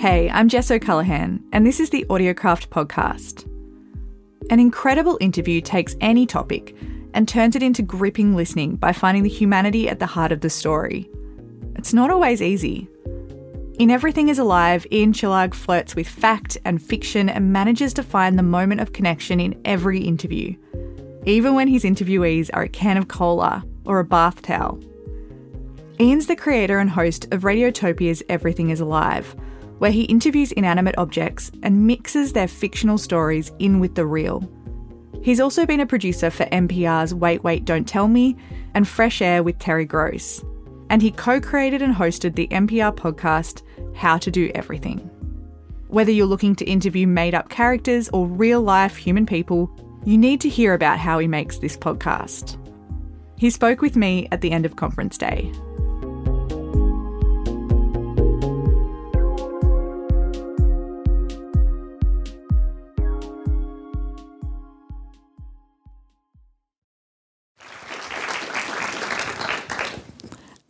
Hey, I'm Jess O'Callaghan, and this is the Audiocraft podcast. An incredible interview takes any topic and turns it into gripping listening by finding the humanity at the heart of the story. It's not always easy. In Everything is Alive, Ian Chillag flirts with fact and fiction and manages to find the moment of connection in every interview, even when his interviewees are a can of cola or a bath towel. Ian's the creator and host of Radiotopia's Everything is Alive, where he interviews inanimate objects and mixes their fictional stories in with the real. He's also been a producer for NPR's Wait, Wait, Don't Tell Me and Fresh Air with Terry Gross. And he co created and hosted the NPR podcast How to Do Everything. Whether you're looking to interview made up characters or real life human people, you need to hear about how he makes this podcast. He spoke with me at the end of conference day.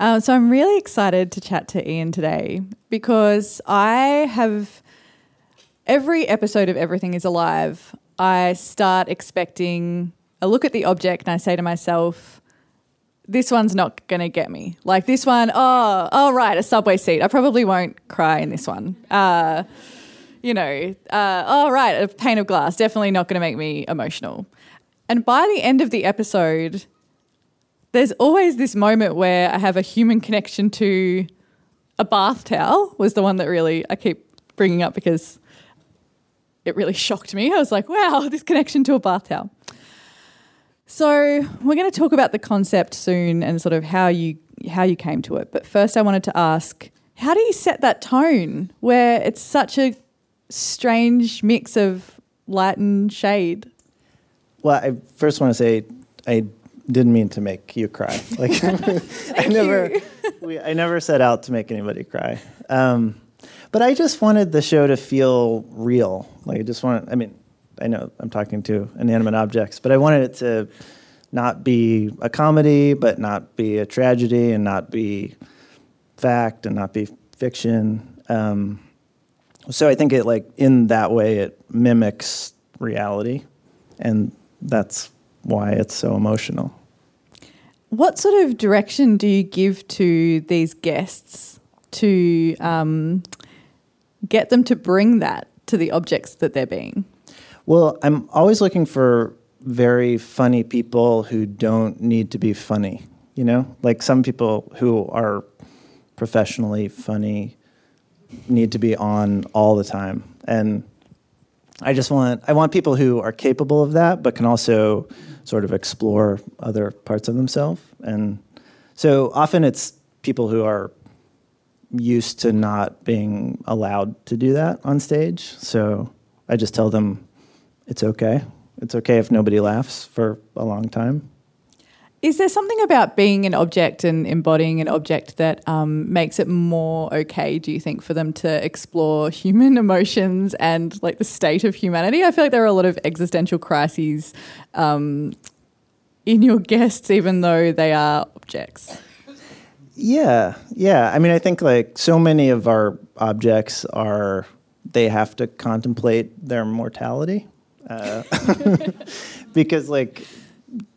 Uh, so I'm really excited to chat to Ian today because I have every episode of Everything is Alive. I start expecting a look at the object and I say to myself, this one's not going to get me. Like this one, oh, oh, right, a subway seat. I probably won't cry in this one. Uh, you know, uh, oh, right, a pane of glass. Definitely not going to make me emotional. And by the end of the episode, there's always this moment where I have a human connection to a bath towel was the one that really I keep bringing up because it really shocked me. I was like, wow, this connection to a bath towel. So we're going to talk about the concept soon and sort of how you how you came to it. But first, I wanted to ask, how do you set that tone where it's such a strange mix of light and shade? Well, I first want to say I didn't mean to make you cry. Like I never, we, I never set out to make anybody cry. Um, but I just wanted the show to feel real. Like I just wanted. I mean, I know I'm talking to inanimate objects, but I wanted it to not be a comedy, but not be a tragedy, and not be fact, and not be fiction. Um, so I think it like in that way it mimics reality, and that's why it's so emotional. What sort of direction do you give to these guests to um, get them to bring that to the objects that they're being? Well, I'm always looking for very funny people who don't need to be funny. You know, like some people who are professionally funny need to be on all the time. And I just want I want people who are capable of that, but can also sort of explore other parts of themselves. And so often it's people who are used to not being allowed to do that on stage. So I just tell them it's okay. It's okay if nobody laughs for a long time. Is there something about being an object and embodying an object that um, makes it more okay, do you think, for them to explore human emotions and like the state of humanity? I feel like there are a lot of existential crises um, in your guests, even though they are objects. Yeah, yeah. I mean, I think like so many of our objects are, they have to contemplate their mortality. Uh, because, like,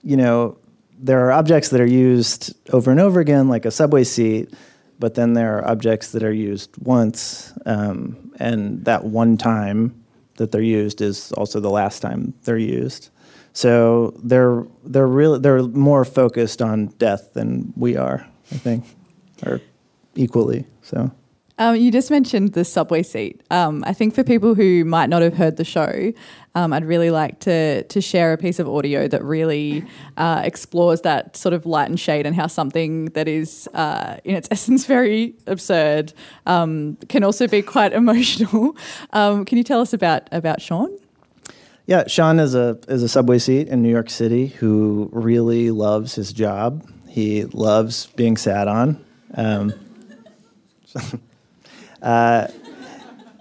you know, there are objects that are used over and over again, like a subway seat, but then there are objects that are used once, um, and that one time that they're used is also the last time they're used. So they're they're really they're more focused on death than we are, I think, or equally. So. Um, you just mentioned the subway seat. Um, I think for people who might not have heard the show, um, I'd really like to to share a piece of audio that really uh, explores that sort of light and shade and how something that is, uh, in its essence, very absurd um, can also be quite emotional. Um, can you tell us about about Sean? Yeah, Sean is a is a subway seat in New York City who really loves his job. He loves being sat on. Uh,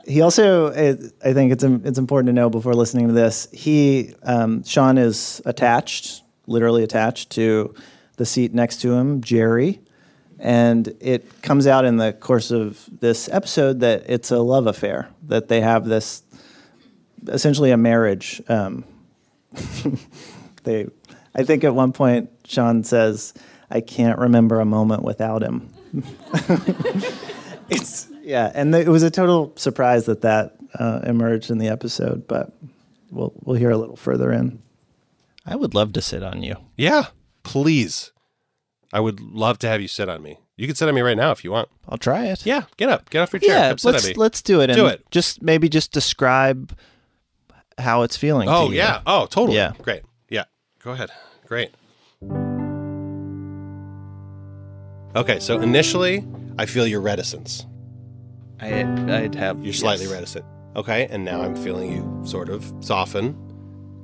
he also, I think it's it's important to know before listening to this. He um, Sean is attached, literally attached to the seat next to him, Jerry, And it comes out in the course of this episode that it's a love affair, that they have this essentially a marriage. Um, they, I think at one point, Sean says, I can't remember a moment without him. it's, yeah, and it was a total surprise that that uh, emerged in the episode, but we'll, we'll hear a little further in. I would love to sit on you. Yeah, please. I would love to have you sit on me. You can sit on me right now if you want. I'll try it. Yeah, get up. Get off your chair. Yeah, Come sit let's me. let's do it. Do and it. Just maybe just describe how it's feeling. Oh, to you. yeah. Oh, totally. Yeah. Great. Yeah. Go ahead. Great. Okay, so initially, I feel your reticence. I, I'd have. You're slightly yes. reticent. Okay, and now I'm feeling you sort of soften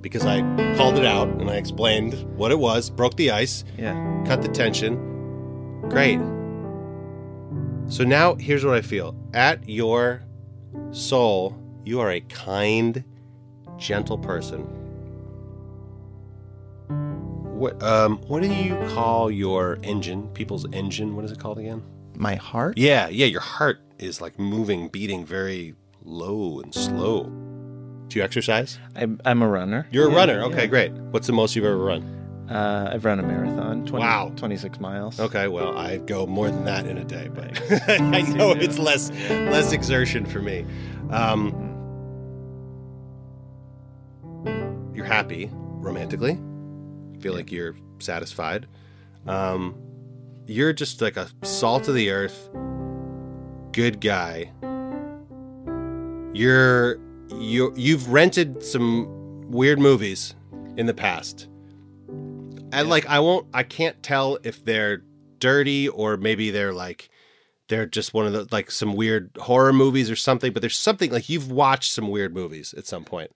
because I called it out and I explained what it was, broke the ice, Yeah. cut the tension. Great. So now here's what I feel. At your soul, you are a kind, gentle person. What um what do you call your engine? People's engine, what is it called again? My heart. Yeah, yeah, your heart is like moving, beating very low and slow. Do you exercise? I'm, I'm a runner. You're a Yeah, runner. Okay, yeah. great. What's the most you've ever run? Uh, I've run a marathon. 20, Wow. 26 miles. Okay, well, I go more than that in a day, but I know it's less less exertion for me. Um, you're happy romantically. Feel like you're satisfied. Um, you're just like a salt of the earth, good guy. You're you you've rented some weird movies in the past. And like I won't I can't tell if they're dirty or maybe they're like they're just one of the like some weird horror movies or something, but there's something like you've watched some weird movies at some point.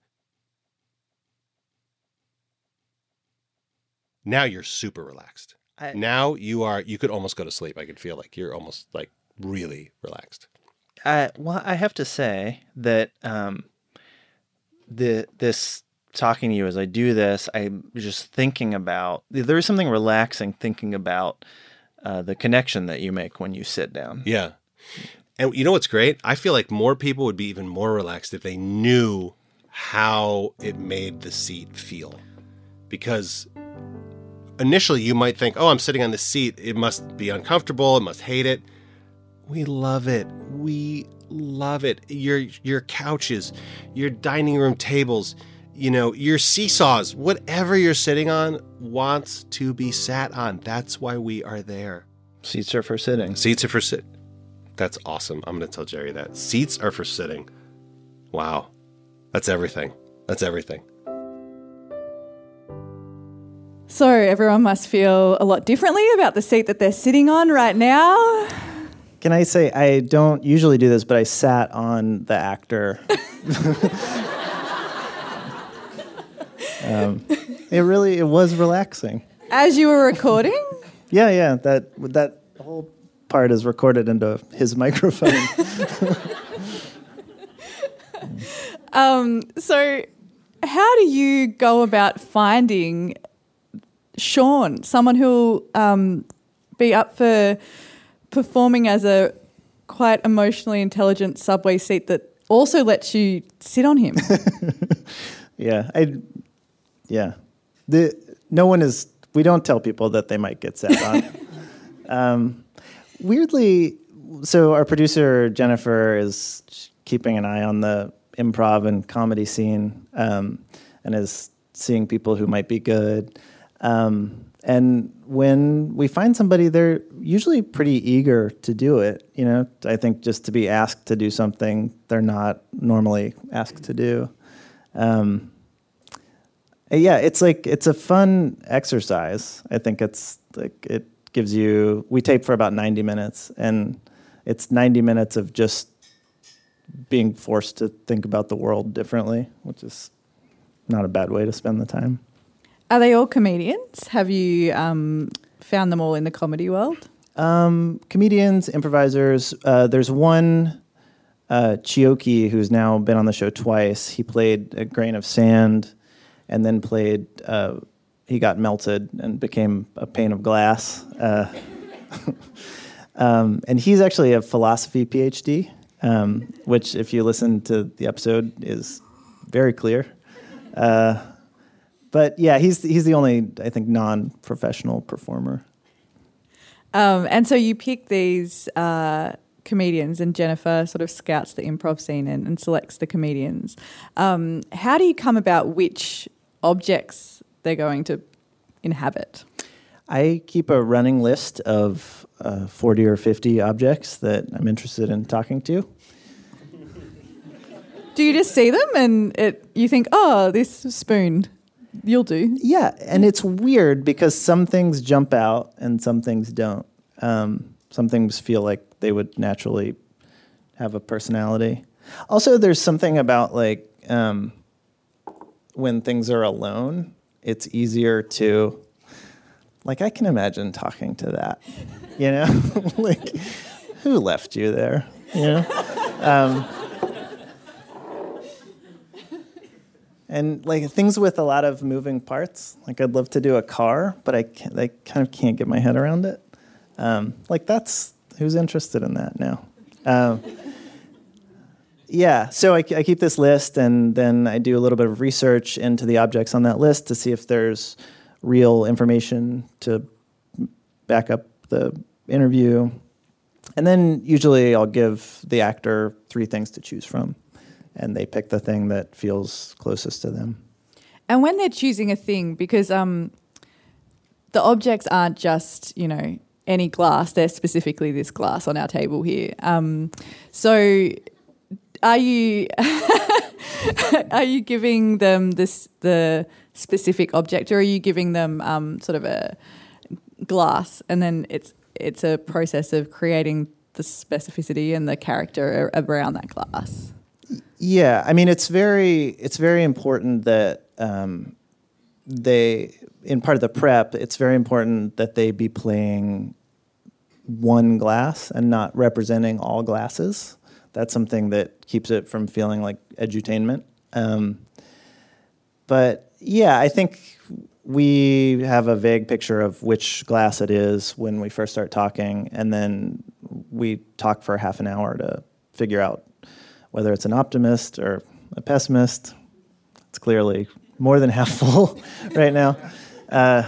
Now you're super relaxed. I- now you are you could almost go to sleep. I could feel like you're almost like really relaxed. I, well, I have to say that um, the this talking to you as I do this, I'm just thinking about. There is something relaxing thinking about uh, the connection that you make when you sit down. Yeah. And you know what's great? I feel like more people would be even more relaxed if they knew how it made the seat feel. Because initially you might think, oh, I'm sitting on this seat. It must be uncomfortable. It must hate it. We love it. We love it. Your your couches, your dining room tables, you know, your seesaws, whatever you're sitting on wants to be sat on. That's why we are there. Seats are for sitting. Seats are for sit. That's awesome. I'm going to tell Jerry that. Seats are for sitting. Wow. That's everything. That's everything. So everyone must feel a lot differently about the seat that they're sitting on right now. Can I say I don't usually do this, but I sat on the actor. um, it really it was relaxing. As you were recording, Yeah, yeah. That that whole part is recorded into his microphone. um, so how do you go about finding Sean, someone who'll um, be up for performing as a quite emotionally intelligent subway seat that also lets you sit on him? yeah, I. Yeah, the no one is. We don't tell people that they might get sat on. um, weirdly, so our producer Jennifer is keeping an eye on the improv and comedy scene, um, and is seeing people who might be good. Um, and when we find somebody, they're usually pretty eager to do it. You know, I think just to be asked to do something they're not normally asked to do. Um, yeah, it's like it's a fun exercise. I think it's like it gives you. We tape for about ninety minutes, and it's ninety minutes of just being forced to think about the world differently, which is not a bad way to spend the time. Are they all comedians? Have you um, found them all in the comedy world? Um, comedians, improvisers. Uh, there's one uh, Chioke who's now been on the show twice. He played a grain of sand, and then played. Uh, he got melted and became a pane of glass. Uh, Um, and he's actually a philosophy PhD, um, which, if you listen to the episode, is very clear. Uh, but yeah, he's he's the only I think non-professional performer. Um, and so you pick these uh, comedians, and Jennifer sort of scouts the improv scene and, and selects the comedians. Um, how do you come about which objects they're going to inhabit? I keep a running list of uh, 40 or 50 objects that I'm interested in talking to. Do you just see them and it you think, oh, this spoon, you'll do? Yeah, and it's weird because some things jump out and some things don't. Um, some things feel like they would naturally have a personality. Also, there's something about like um, when things are alone, it's easier to like I can imagine talking to that, you know, like who left you there, you know. Um, and like things with a lot of moving parts. Like I'd love to do a car, but I can't, I kind of can't get my head around it. Um, like that's who's interested in that now. Um, yeah, so I, I, keep this list, and then I do a little bit of research into the objects on that list to see if there's real information to back up the interview. And then usually I'll give the actor three things to choose from and they pick the thing that feels closest to them. And when they're choosing a thing, because um, the objects aren't just, you know, any glass, they're specifically this glass on our table here. Um, so are you are you giving them this the specific object or are you giving them um, sort of a glass and then it's it's a process of creating the specificity and the character around that glass? Yeah, I mean it's very it's very important that um, they in part of the prep. It's very important that they be playing one glass and not representing all glasses. That's something that keeps it from feeling like edutainment. Um, but yeah, I think we have a vague picture of which glass it is when we first start talking, and then we talk for half an hour to figure out whether it's an optimist or a pessimist. It's clearly more than half full right now. Uh,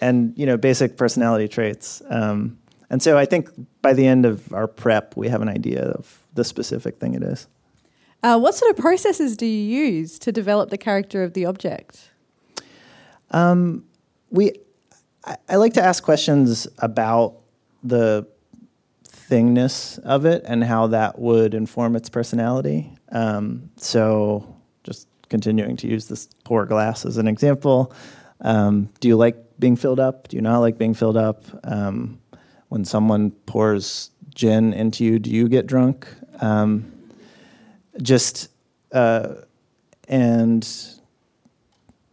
and you know, basic personality traits. Um, and so I think by the end of our prep, we have an idea of the specific thing it is. Uh, what sort of processes do you use to develop the character of the object? Um, we, I, I like to ask questions about the thingness of it and how that would inform its personality. Um, so, just continuing to use this pour glass as an example. Um, do you like being filled up? Do you not like being filled up? Um, when someone pours gin into you, do you get drunk? Um, just uh, and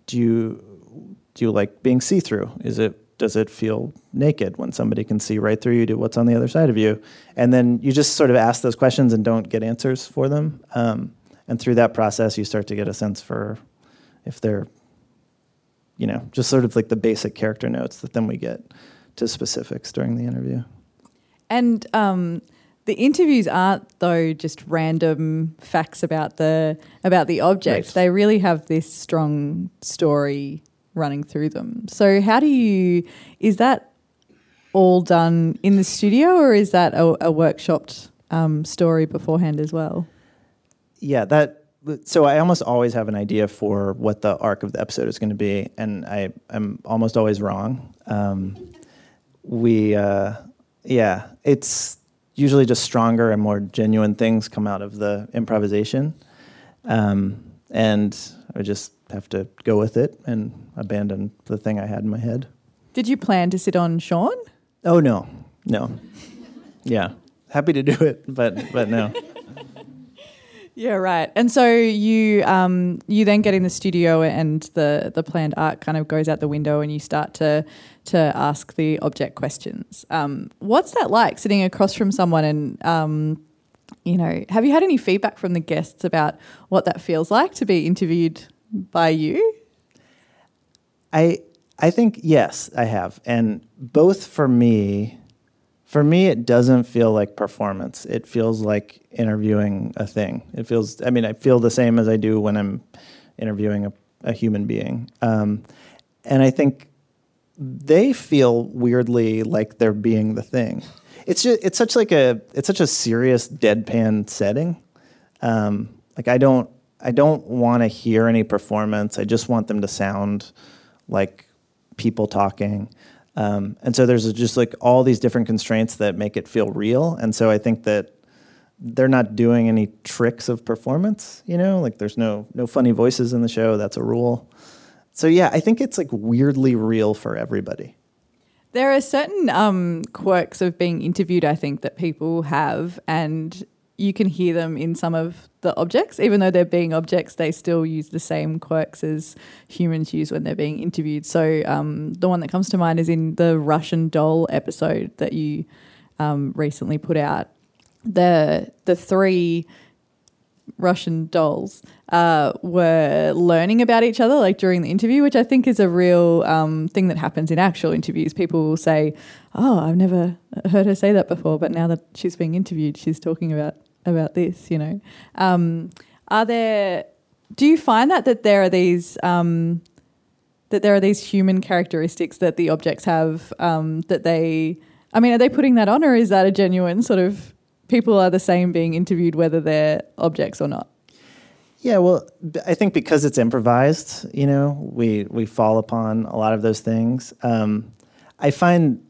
do you do you like being see through? Is it does it feel naked when somebody can see right through you to what's on the other side of you? And then you just sort of ask those questions and don't get answers for them. Um, and through that process, you start to get a sense for if they're, you know, just sort of like the basic character notes that then we get to specifics during the interview. And um, the interviews aren't though just random facts about the about the object. Right. They really have this strong story running through them. So how do you is that all done in the studio or is that a, a workshopped um, story beforehand as well? Yeah, that so I almost always have an idea for what the arc of the episode is going to be, and I am almost always wrong. Um, we, uh, yeah, it's usually just stronger and more genuine things come out of the improvisation, um, and I just have to go with it and abandon the thing I had in my head. Did you plan to sit on Sean? Oh no, no. Yeah, happy to do it, but but no. yeah, right. And so you um, you then get in the studio, and the the planned art kind of goes out the window, and you start to to ask the object questions. Um, what's that like, sitting across from someone and um, you know, have you had any feedback from the guests about what that feels like to be interviewed by you? I I think yes, I have, and both for me, for me, it doesn't feel like performance. It feels like interviewing a thing. It feels, I mean, I feel the same as I do when I'm interviewing a, a human being. Um, and I think they feel weirdly like they're being the thing. It's just, it's such like a, it's such a serious deadpan setting. Um, like I don't, I don't want to hear any performance. I just want them to sound like people talking. Um, and so there's just like all these different constraints that make it feel real. And so I think that they're not doing any tricks of performance, you know, like there's no no funny voices in the show. That's a rule. So yeah, I think it's like weirdly real for everybody. There are certain um, quirks of being interviewed, I think, that people have, and you can hear them in some of the objects. Even though they're being objects, they still use the same quirks as humans use when they're being interviewed. So um, the one that comes to mind is in the Russian doll episode that you um, recently put out. The the three Russian dolls uh, were learning about each other, like during the interview, which I think is a real um, thing that happens in actual interviews. People will say, "Oh, I've never heard her say that before, but now that she's being interviewed, she's talking about about this, you know. Um, are there? Do you find that that there are these um, that there are these human characteristics that the objects have um, that they? I mean, are they putting that on, or is that a genuine sort of people are the same being interviewed whether they're objects or not? Yeah, well, I think because it's improvised, you know, we we fall upon a lot of those things. Um, I find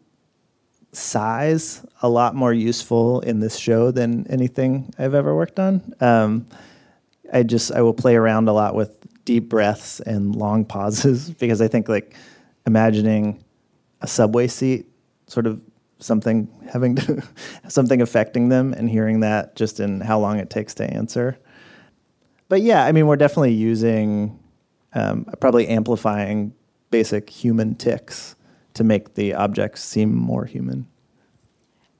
sighs a lot more useful in this show than anything I've ever worked on. Um, I just I will play around a lot with deep breaths and long pauses because I think like imagining a subway seat, sort of something having to something affecting them, and hearing that just in how long it takes to answer. But yeah, I mean, we're definitely using um, probably amplifying basic human tics to make the objects seem more human.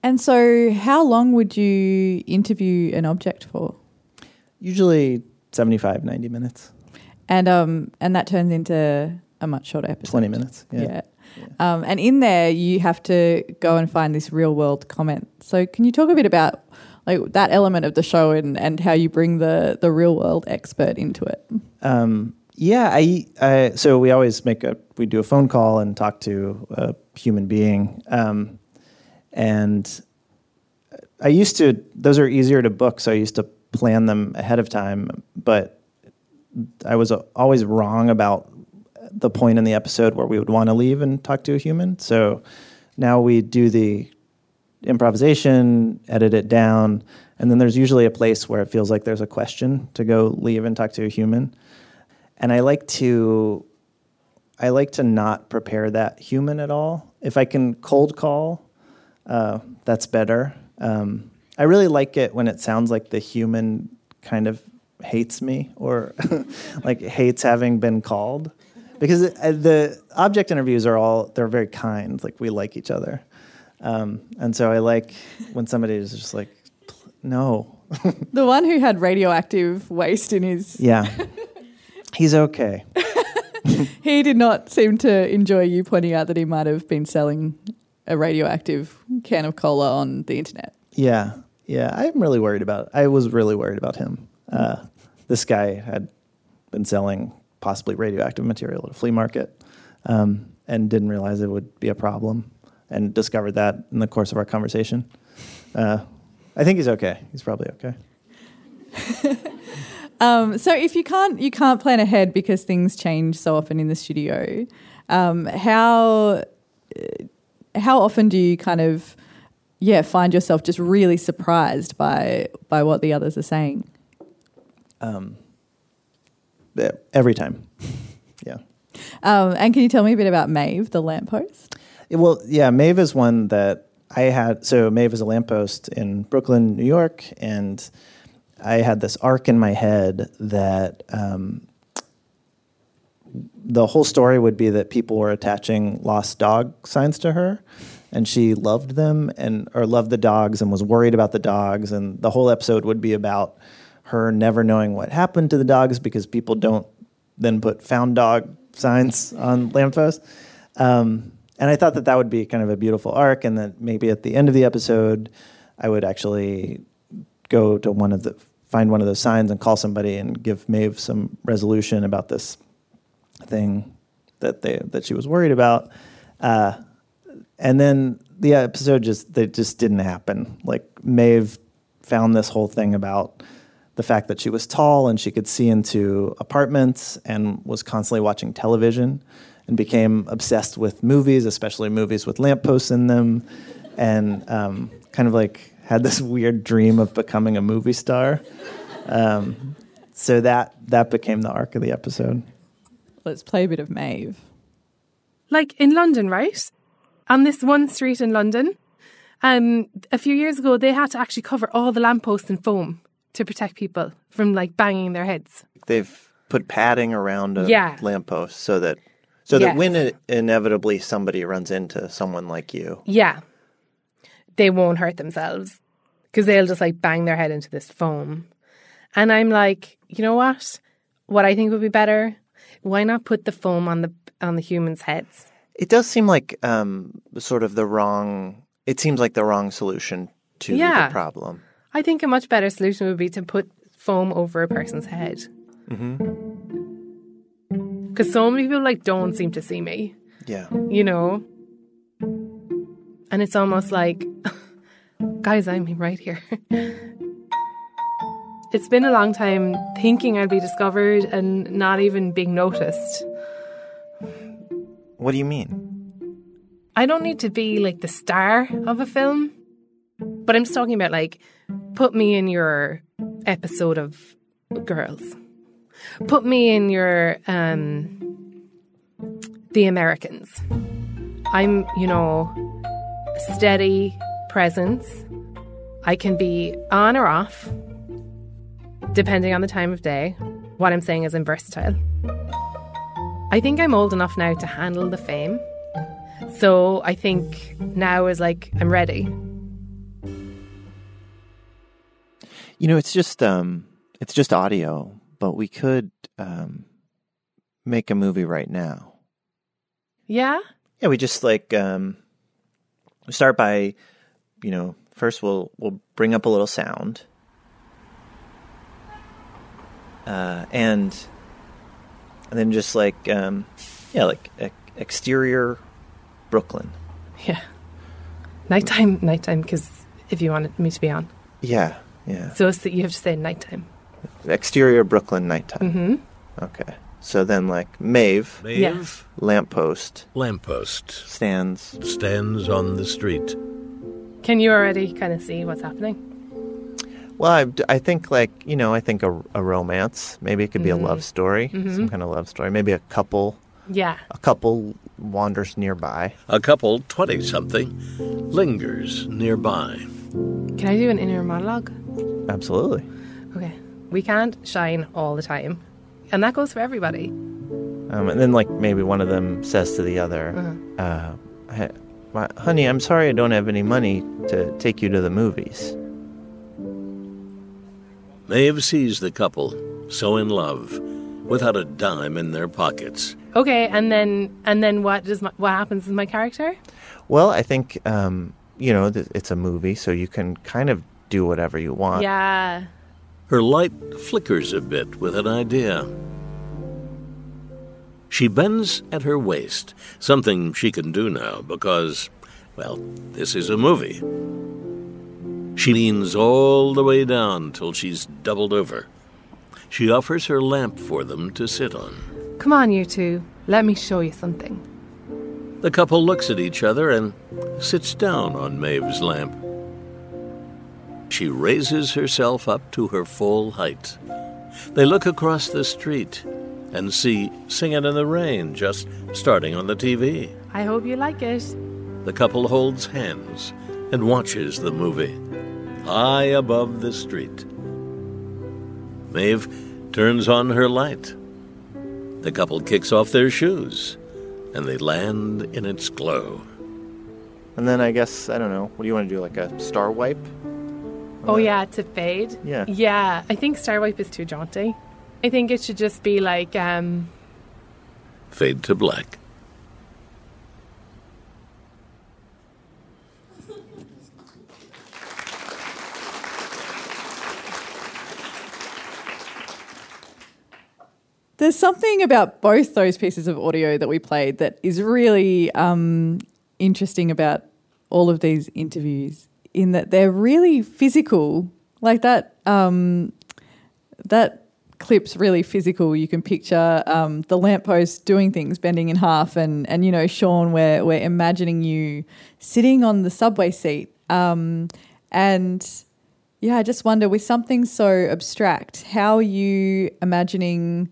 And so, how long would you interview an object for? Usually 75, 90 minutes. And um, and that turns into a much shorter episode. 20 minutes. Yeah. yeah. Um, and in there, you have to go and find this real world comment. So, can you talk a bit about like that element of the show and, and how you bring the the real world expert into it? Um, yeah, I, I, so we always make a we do a phone call and talk to a human being, um, and I used to those are easier to book, so I used to plan them ahead of time. But I was always wrong about the point in the episode where we would want to leave and talk to a human. So now we do the improvisation, edit it down, and then there's usually a place where it feels like there's a question to go leave and talk to a human and I like to I like to not prepare that human at all. If I can cold call, uh, that's better. Um, I really like it when it sounds like the human kind of hates me or like hates having been called because it, uh, the object interviews are all they're very kind like we like each other um, and so i like when somebody is just like no the one who had radioactive waste in his yeah He's okay. he did not seem to enjoy you pointing out that he might have been selling a radioactive can of cola on the internet. Yeah, yeah. I'm really worried about. I was really worried about him. Uh, this guy had been selling possibly radioactive material at a flea market, um, and didn't realize it would be a problem, and discovered that in the course of our conversation. Uh, I think he's okay. He's probably okay. Um, so if you can't you can't plan ahead because things change so often in the studio, um, how how often do you kind of yeah find yourself just really surprised by by what the others are saying? Um, every time, yeah. Um, and can you tell me a bit about Maeve, the lamppost? Well, yeah, Maeve is one that I had. So Maeve is a lamppost in Brooklyn, New York, and I had this arc in my head that um, the whole story would be that people were attaching lost dog signs to her, and she loved them and or loved the dogs and was worried about the dogs, and the whole episode would be about her never knowing what happened to the dogs because people don't then put found dog signs on lampposts. Um, and I thought that that would be kind of a beautiful arc, and that maybe at the end of the episode, I would actually go to one of the find one of those signs and call somebody and give Maeve some resolution about this thing that they that she was worried about. Uh, and then the episode just that just didn't happen. Like Maeve found this whole thing about the fact that she was tall and she could see into apartments and was constantly watching television and became obsessed with movies, especially movies with lampposts in them, and um, kind of like had this weird dream of becoming a movie star. Um, so that that became the arc of the episode. Let's play a bit of Maeve. Like in London, right? On this one street in London, um, a few years ago, they had to actually cover all the lampposts in foam to protect people from like banging their heads. They've put padding around a Yeah. lamppost so that so that Yes. when it, inevitably somebody runs into someone like you, Yeah. They won't hurt themselves because they'll just like bang their head into this foam. And I'm like, you know what? What I think would be better, why not put the foam on the on the humans' heads? it does seem like um, sort of the wrong. It seems like the wrong solution to Yeah. the problem. I think a much better solution would be to put foam over a person's head. Because so many people like don't seem to see me, Yeah. you know. And it's almost like, guys, I'm right here. it's been a long time thinking I'd be discovered and not even being noticed. What do you mean? I don't need to be like the star of a film, but I'm just talking about like, put me in your episode of Girls. Put me in your um, The Americans. I'm, you know, a steady presence. I can be on or off, depending on the time of day. What I'm saying is I'm versatile. I think I'm old enough now to handle the fame. So I think now is like I'm ready. You know, it's just um, it's just audio, but we could um, make a movie right now. Yeah? Yeah, we just like um, start by, you know, first we'll we'll bring up a little sound, uh, and and then just like um, yeah, like e- exterior Brooklyn. Yeah. Nighttime, nighttime, because if you wanted me to be on. Yeah, yeah. So it's that you have to say nighttime. Exterior Brooklyn nighttime. hmm Okay. So then like Maeve, Maeve, Yeah. lamppost, lamppost, stands. stands on the street. Can you already kind of see what's happening? Well, I, I think like you know, I think a, a romance. Maybe it could be a love story, some kind of love story. Maybe a couple, Yeah. a couple wanders nearby. A couple, 20 something, lingers nearby. Can I do an inner monologue? Absolutely. Okay. We can't shine all the time. And that goes for everybody. Um, and then like maybe one of them says to the other, uh, "Hey, my- "Honey, I'm sorry I don't have any money to take you to the movies." Maeve sees the couple, so in love, without a dime in their pockets. Okay, and then and then what does my, what happens with my character? Well, I think um, you know th- it's a movie, so you can kind of do whatever you want. Yeah. Her light flickers a bit with an idea. She bends at her waist, something she can do now because, well, this is a movie. She leans all the way down till she's doubled over. She offers her lamp for them to sit on. Come on, you two. Let me show you something. The couple looks at each other and sits down on Maeve's lamp. She raises herself up to her full height. They look across the street and see Singing in the Rain just starting on the TV. I hope you like it. The couple holds hands and watches the movie, high above the street. Maeve turns on her light. The couple kicks off their shoes, and they land in its glow. And then I guess I don't know. What do you want to do? Like a star wipe? Oh yeah, to fade. Yeah. Yeah, I think Star Wipe is too jaunty. I think it should just be like um, fade to black. There's something about both those pieces of audio that we played that is really um, interesting about all of these interviews, in that they're really physical. Like that, um, that clip's really physical. You can picture um, the lamppost doing things, bending in half, and and you know, Sean, we're we're imagining you sitting on the subway seat, um, and yeah, I just wonder with something so abstract, how are you imagining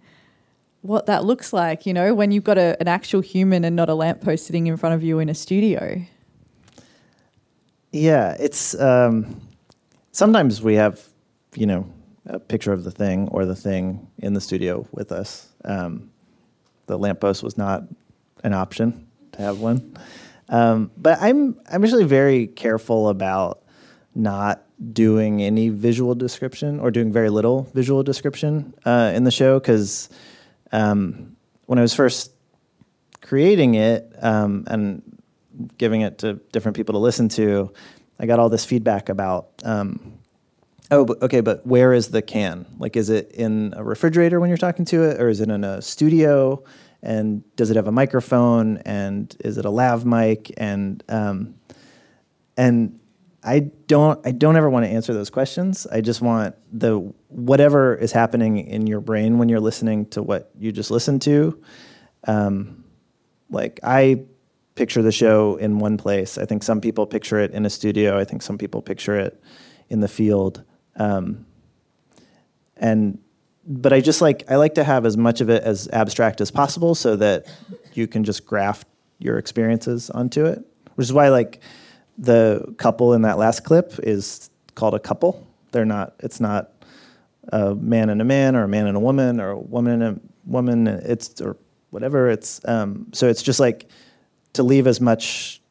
what that looks like? You know, when you've got a, an actual human and not a lamppost sitting in front of you in a studio. Yeah, it's um, sometimes we have, you know, a picture of the thing or the thing in the studio with us. Um, the lamppost was not an option to have one, um, but I'm I'm usually very careful about not doing any visual description or doing very little visual description uh, in the show because um, when I was first creating it um, and giving it to different people to listen to, I got all this feedback about, um, oh, but, okay, but where is the can? Like, is it in a refrigerator when you're talking to it, or is it in a studio? And does it have a microphone? And is it a lav mic? And um, and I don't I don't ever want to answer those questions. I just want the whatever is happening in your brain when you're listening to what you just listened to. Um, like I picture the show in one place. I think some people picture it in a studio. I think some people picture it in the field. Um, and but I just like I like to have as much of it as abstract as possible so that you can just graft your experiences onto it. Which is why like the couple in that last clip is called a couple. They're not. It's not a man and a man, or a man and a woman, or a woman and a woman. It's or whatever. It's um, so it's just like to leave as much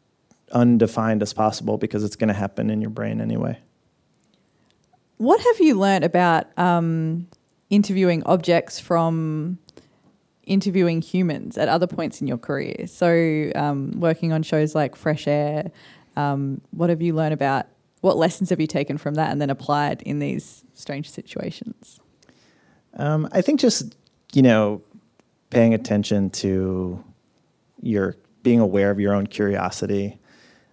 undefined as possible because it's going to happen in your brain anyway. What have you learned about um, interviewing objects from interviewing humans at other points in your career? So, um, working on shows like Fresh Air, um, what have you learned about? What lessons have you taken from that and then applied in these strange situations? Um, I think just you know paying attention to your being aware of your own curiosity.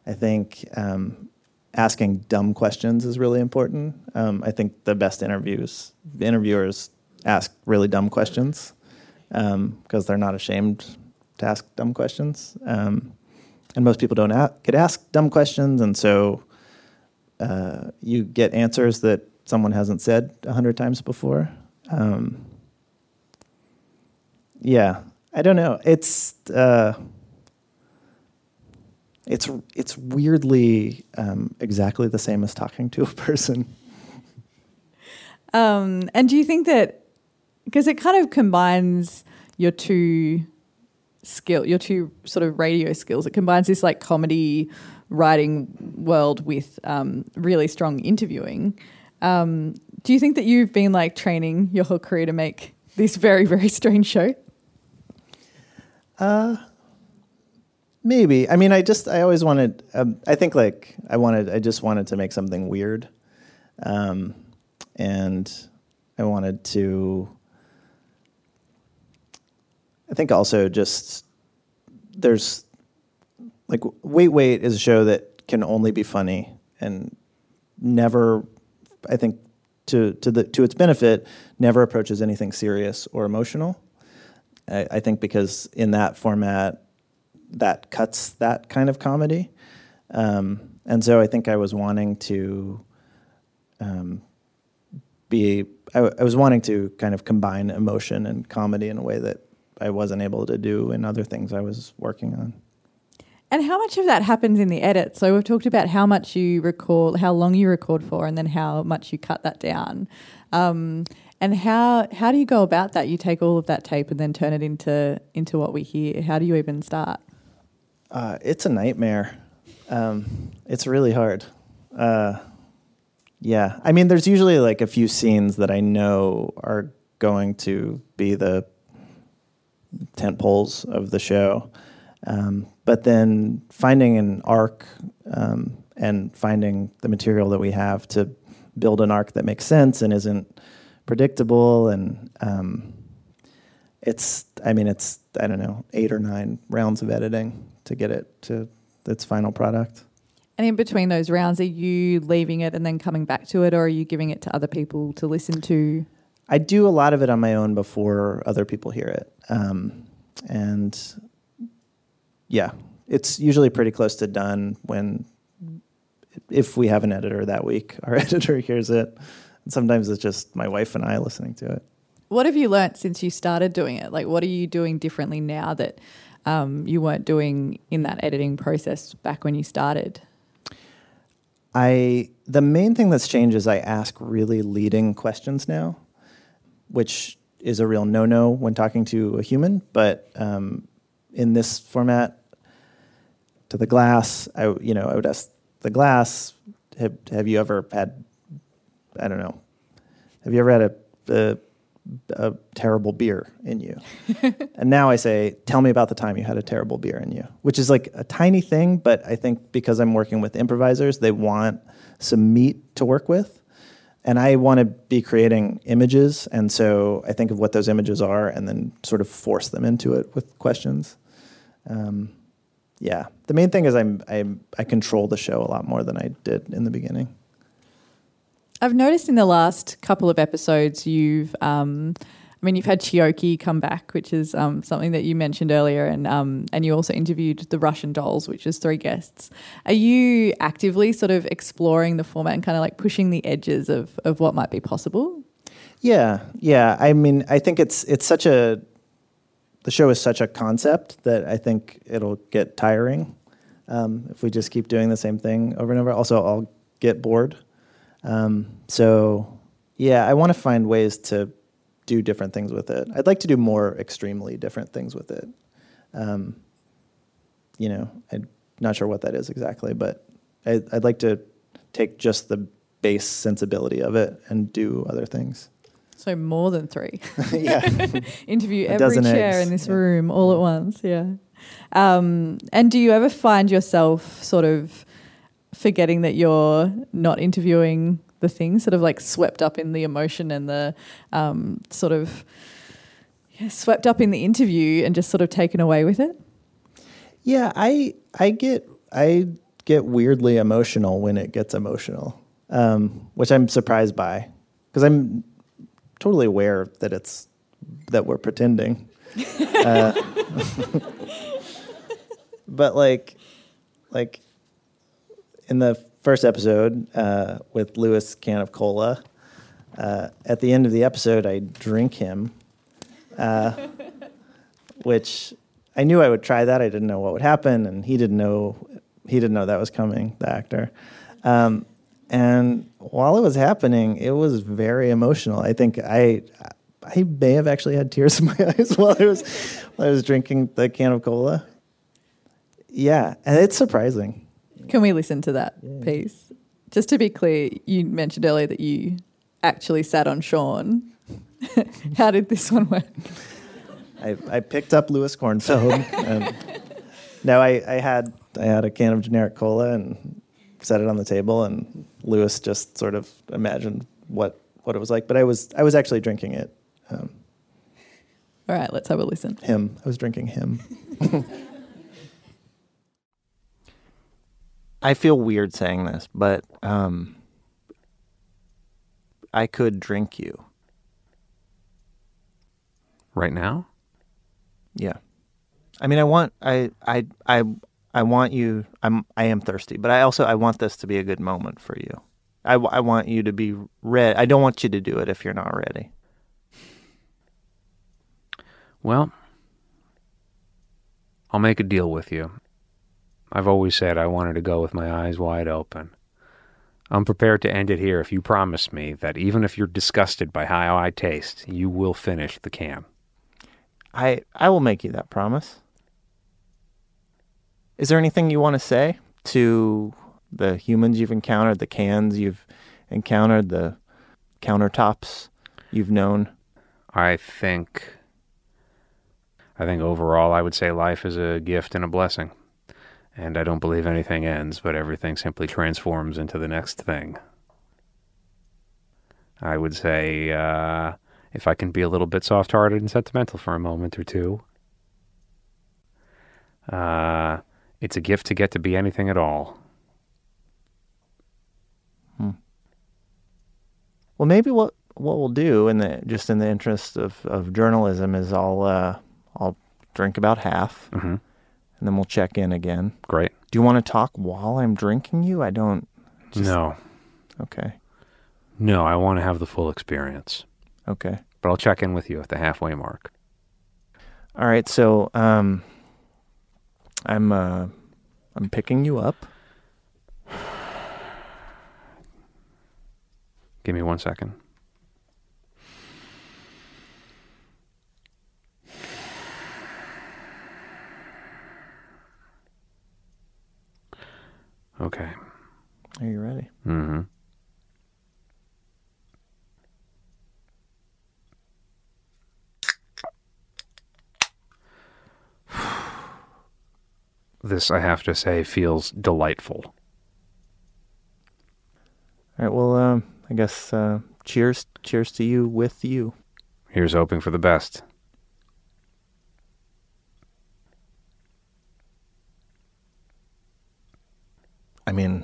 I think um, asking dumb questions is really important. Um, I think the best interviews interviewers ask really dumb questions because um, they're not ashamed to ask dumb questions. Um, and most people don't get asked dumb questions, and so uh, you get answers that someone hasn't said a hundred times before. Um, yeah, I don't know. It's uh, it's it's weirdly um, exactly the same as talking to a person. Um, and do you think that because it kind of combines your two skill, your two sort of radio skills. It combines this like comedy writing world with um, really strong interviewing. Um, do you think that you've been like training your whole career to make this very very strange show? Uh, maybe. I mean, I just I always wanted. Um, I think like I wanted. I just wanted to make something weird, um, and I wanted to I think also just there's like Wait Wait is a show that can only be funny and never I think to to the to its benefit never approaches anything serious or emotional. I, I think because in that format that cuts that kind of comedy. Um, and so I think I was wanting to um, be I, was wanting to kind of combine emotion and comedy in a way that I wasn't able to do in other things I was working on. And how much of that happens in the edit? So we've talked about how much you record, how long you record for, and then how much you cut that down. Um, and how how do you go about that? You take all of that tape and then turn it into into what we hear. How do you even start? Uh, it's a nightmare. Um, it's really hard. Uh, yeah, I mean, there's usually like a few scenes that I know are going to be the tent poles of the show. Um, but then finding an arc um, and finding the material that we have to build an arc that makes sense and isn't predictable and um, it's I mean it's I don't know eight or nine rounds of editing to get it to its final product. And in between those rounds, are you leaving it and then coming back to it, or are you giving it to other people to listen to? I do a lot of it on my own before other people hear it, um, and yeah, it's usually pretty close to done when if we have an editor that week, our editor hears it. And sometimes it's just my wife and I listening to it. What have you learnt since you started doing it? Like, what are you doing differently now that um, you weren't doing in that editing process back when you started? I the main thing that's changed is I ask really leading questions now, which is a real no-no when talking to a human. But um, in this format, to the glass, I you know I would ask the glass, have, have you ever had, I don't know, have you ever had a, a, a terrible beer in you? and now I say, tell me about the time you had a terrible beer in you, which is like a tiny thing, but I think because I'm working with improvisers, they want some meat to work with. And I want to be creating images. And so I think of what those images are and then sort of force them into it with questions. Um, yeah, the main thing is I'm, I'm I control the show a lot more than I did in the beginning. I've noticed in the last couple of episodes you've um, I mean, you've had Chioke come back, which is um, something that you mentioned earlier, and um, and you also interviewed the Russian Dolls, which is three guests. Are you actively sort of exploring the format and kind of like pushing the edges of of what might be possible? Yeah, yeah. I mean, I think it's it's such a the show is such a concept that I think it'll get tiring um, if we just keep doing the same thing over and over. Also, I'll get bored. Um, so, yeah, I want to find ways to do different things with it. I'd like to do more extremely different things with it. Um, you know, I'm not sure what that is exactly, but I, I'd like to take just the base sensibility of it and do other things. So more than three. yeah. Interview every chair eggs, in this yeah. room all at once. Yeah. Um, and do you ever find yourself sort of forgetting that you're not interviewing the thing, sort of like swept up in the emotion and the um, sort of yeah, swept up in the interview and just sort of taken away with it? Yeah, I I get I get weirdly emotional when it gets emotional, um, which I'm surprised by because I'm totally aware that it's that we're pretending. uh, but like, like in the first episode uh, with Lewis can of cola, uh, at the end of the episode, I drink him, uh, which I knew I would try that. I didn't know what would happen, and he didn't know he didn't know that was coming. The actor. Um, and while it was happening, it was very emotional. I think I I may have actually had tears in my eyes while I was while I was drinking the can of cola. Yeah, and it's surprising. Can we listen to that piece? Just to be clear, you mentioned earlier that you actually sat on Sean. How did this one work? I, I picked up Louis Kornfeld. and no, I, I had I had a can of generic cola and set it on the table, and Louis just sort of imagined what what it was like. But I was I was actually drinking it. Um, All right, let's have a listen. him. I was drinking him. I feel weird saying this, but um, I could drink you. Right now? Yeah. I mean, I want I I I I want you. I'm I am thirsty, but I also I want this to be a good moment for you. I, I want you to be ready. I don't want you to do it if you're not ready. Well, I'll make a deal with you. I've always said I wanted to go with my eyes wide open. I'm prepared to end it here if you promise me that even if you're disgusted by how I taste, you will finish the can. I I will make you that promise. Is there anything you want to say to the humans you've encountered, the cans you've encountered, the countertops you've known? I think I think overall I would say life is a gift and a blessing. And I don't believe anything ends, but everything simply transforms into the next thing. I would say uh, if I can be a little bit soft hearted and sentimental for a moment or two. Uh, it's a gift to get to be anything at all. Well, maybe what what we'll do in the just in the interest of, of journalism is I'll uh, I'll drink about half, hmm and then we'll check in again. Great. Do you want to talk while I'm drinking you? I don't. Just- no, Okay. no, I want to have the full experience. Okay. But I'll check in with you at the halfway mark. All right. So um, I'm uh, I'm picking you up. Give me one second. Okay. Are you ready? Mm-hmm. This, I have to say, feels delightful. All right. Well, um, I guess uh, cheers. Cheers to you with you. Here's hoping for the best. I mean,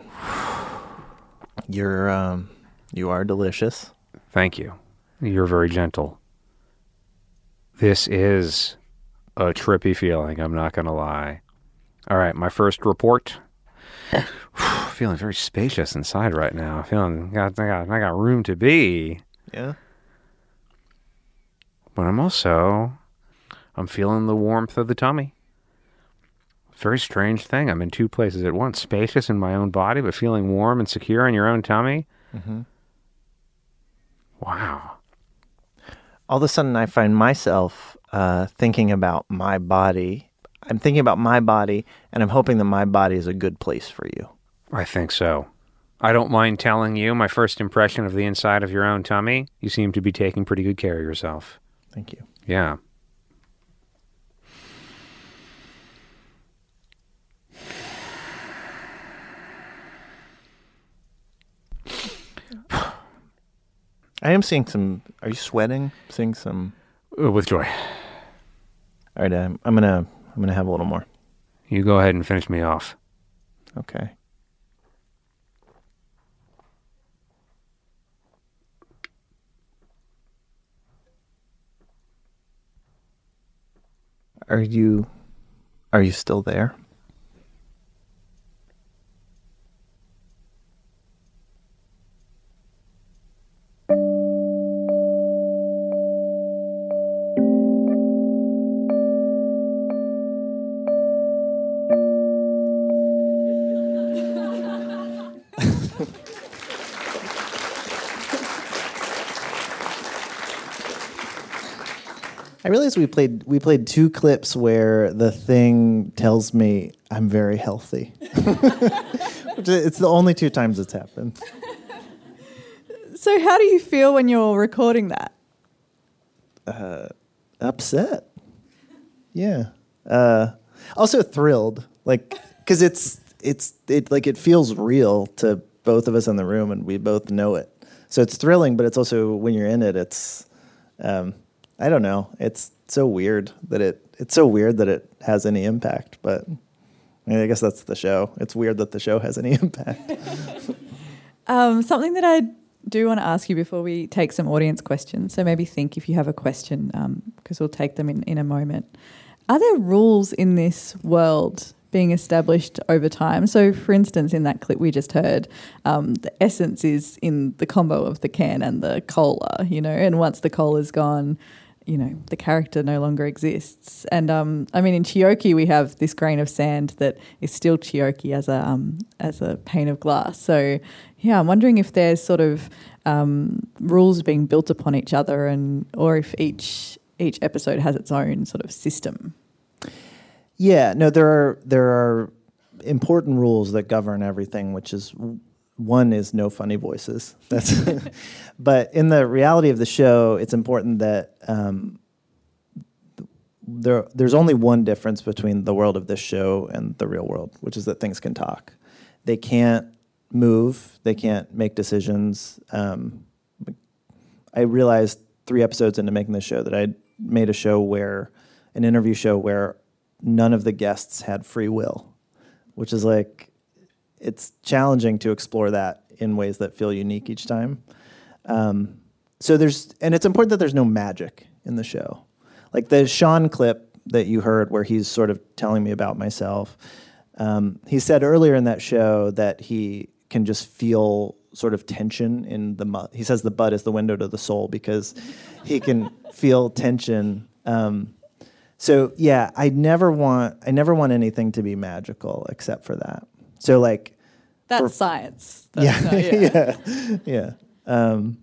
you're um, you are delicious. Thank you. You're very gentle. This is a trippy feeling, I'm not going to lie. All right, my first report. feeling very spacious inside right now. Feeling got, I got I got room to be, Yeah. but I'm also I'm feeling the warmth of the tummy. Very strange thing. I'm in two places at once: spacious in my own body, but feeling warm and secure in your own tummy. Mm-hmm. Wow. all of a sudden I find myself uh, thinking about my body. I'm thinking about my body, and I'm hoping that my body is a good place for you. I think so. I don't mind telling you my first impression of the inside of your own tummy. You seem to be taking pretty good care of yourself. Thank you. Yeah. I am seeing some. Are you sweating? Seeing some. Uh, With joy. All right, um, I'm gonna. I'm gonna have a little more. You go ahead and finish me off. Okay. Are you are you still there? Realized we played we played two clips where the thing tells me I'm very healthy. It's the only two times it's happened. So, how do you feel when you're recording that? Upset. Yeah. Uh, also thrilled, like because it's it's it like it feels real to both of us in the room, and we both know it. So it's thrilling, but it's also when you're in it, it's um, I don't know. It's so weird that it it's so weird that it has any impact, but. I, mean, I guess that's the show. It's weird that the show has any impact. Um, something that I do want to ask you before we take some audience questions. So maybe think if you have a question, because we'll take them in, in a moment. Are there rules in this world being established over time? So, for instance, in that clip we just heard, um, the essence is in the combo of the can and the cola, you know, and once the cola is gone, you know, the character no longer exists. And um, I mean, in Chioke, we have this grain of sand that is still Chioke as a um, as a pane of glass. So, yeah, I'm wondering if there's sort of um, rules being built upon each other, and or if each each episode has its own sort of system. Yeah, no, there are there are important rules that govern everything, which is one is no funny voices. That's but in the reality of the show, it's important that um, there there's only one difference between the world of this show and the real world, which is that things can talk. They can't move. They can't make decisions. Um, I realized three episodes into making this show that I made a show where an interview show where none of the guests had free will, which is like it's challenging to explore that in ways that feel unique each time. Um, so there's and it's important that there's no magic in the show. Like the Sean clip that you heard where he's sort of telling me about myself. Um, he said earlier in that show that he can just feel sort of tension in the mud. He says the butt is the window to the soul because he can feel tension. Um, so yeah, I never want I never want anything to be magical except for that. So like That's For- science. yeah, That's not- yeah, yeah. Um,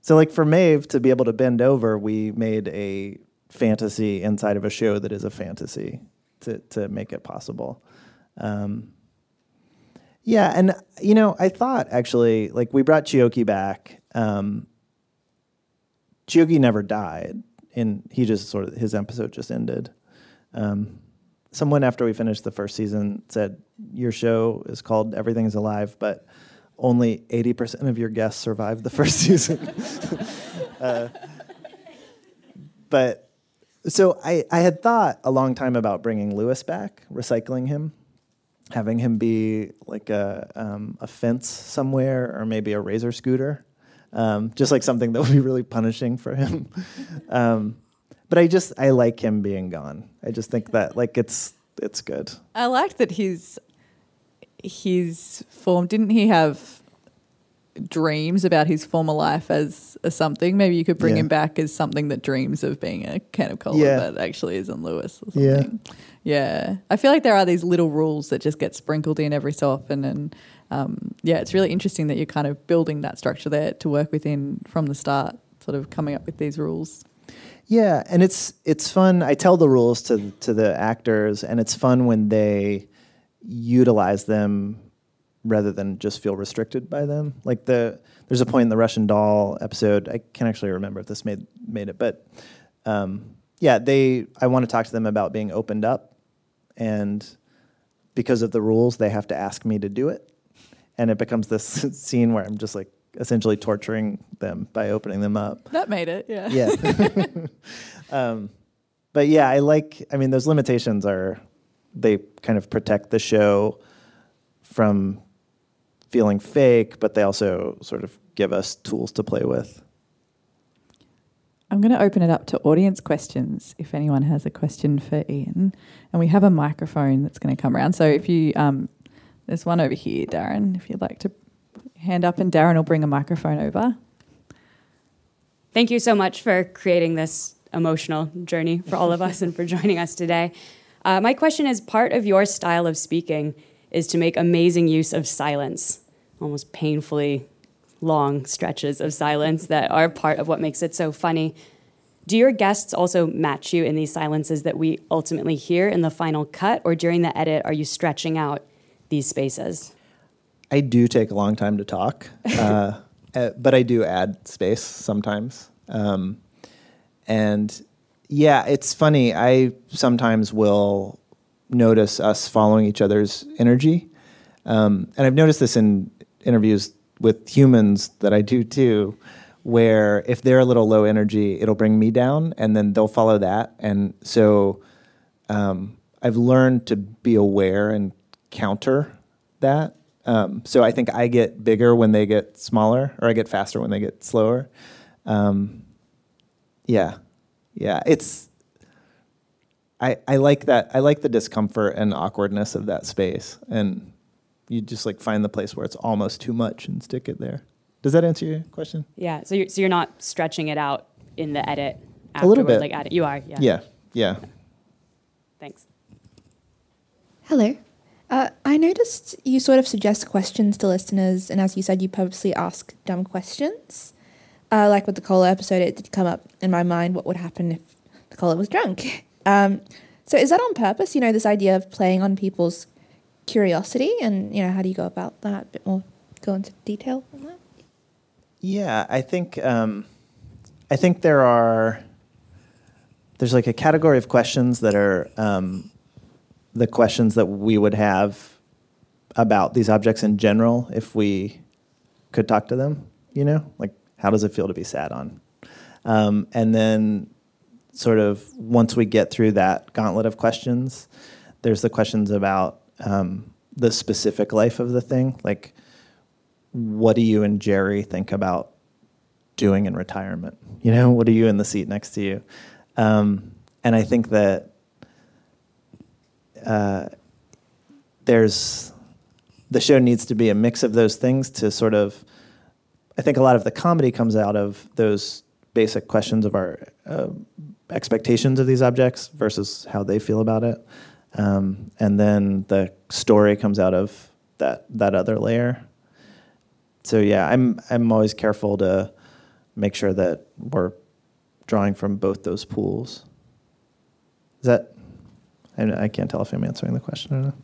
so like for Maeve to be able to bend over, we made a fantasy inside of a show that is a fantasy to to make it possible. Um, yeah, and you know, I thought actually like we brought Chioke back. Um, Chioke never died, and he just sort of his episode just ended. Um, someone after we finished the first season said your show is called Everything's Alive, but only 80% of your guests survived the first season. uh, but so I, I had thought a long time about bringing Lewis back, recycling him, having him be like a, um, a fence somewhere or maybe a razor scooter, um, just like something that would be really punishing for him. um, but I just I like him being gone. I just think that like it's it's good. I like that his his form. Didn't he have dreams about his former life as, as something? Maybe you could bring Yeah. him back as something that dreams of being a can of cola, Yeah. but actually isn't Lewis or Yeah. Yeah. I feel like there are these little rules that just get sprinkled in every so often, and um, yeah, it's really interesting that you're kind of building that structure there to work within from the start, sort of coming up with these rules. Yeah, and it's it's fun. I tell the rules to to the actors, and it's fun when they utilize them rather than just feel restricted by them. Like the there's a point in the Russian Doll episode. I can't actually remember if this made made it, but um, yeah, they. I want to talk to them about being opened up, and because of the rules, they have to ask me to do it, and it becomes this scene where I'm just like essentially torturing them by opening them up. That made it, yeah. Yeah. um, but yeah, I like. I mean, those limitations are they kind of protect the show from feeling fake, but they also sort of give us tools to play with. I'm going to open it up to audience questions if anyone has a question for Ian. And we have a microphone that's going to come around. So if you, um, there's one over here, Darren, if you'd like to hand up, and Darren will bring a microphone over. Thank you so much for creating this emotional journey for all of us and for joining us today. Uh, my question is part of your style of speaking is to make amazing use of silence, almost painfully long stretches of silence that are part of what makes it so funny. Do your guests also match you in these silences that we ultimately hear in the final cut, or during the edit, are you stretching out these spaces? I do take a long time to talk, uh, uh, but I do add space sometimes. Um, and yeah, it's funny. I sometimes will notice us following each other's energy. Um, and I've noticed this in interviews with humans that I do too, where if they're a little low energy, it'll bring me down, and then they'll follow that. And so um, I've learned to be aware and counter that. Um, so I think I get bigger when they get smaller, or I get faster when they get slower. Um, yeah, yeah, it's. I, I like that. I like the discomfort and awkwardness of that space, and you just like find the place where it's almost too much and stick it there. Does that answer your question? Yeah, so you're, so you're not stretching it out in the edit afterward, A little bit. like add it. You are, yeah. Yeah, yeah. Thanks. Hello. Uh, I noticed you sort of suggest questions to listeners, and as you said, you purposely ask dumb questions. Uh, like with the cola episode, it did come up in my mind what would happen if the cola was drunk. Um, so is that on purpose? You know, this idea of playing on people's curiosity, and you know, how do you go about that? A bit more, go into detail on that. Yeah, I think um, I think there are there's like a category of questions that are um, the questions that we would have about these objects in general if we could talk to them. You know, like how does it feel to be sat on? Um, and then, sort of, once we get through that gauntlet of questions, there's the questions about um, the specific life of the thing. Like, what do you and Jerry think about doing in retirement? You know, what are you in the seat next to you? Um, and I think that uh, there's the show needs to be a mix of those things to sort of. I think a lot of the comedy comes out of those basic questions of our uh, expectations of these objects versus how they feel about it, um, and then the story comes out of that that other layer. So yeah, I'm I'm always careful to make sure that we're drawing from both those pools. Is that? I, I can't tell if I'm answering the question or not.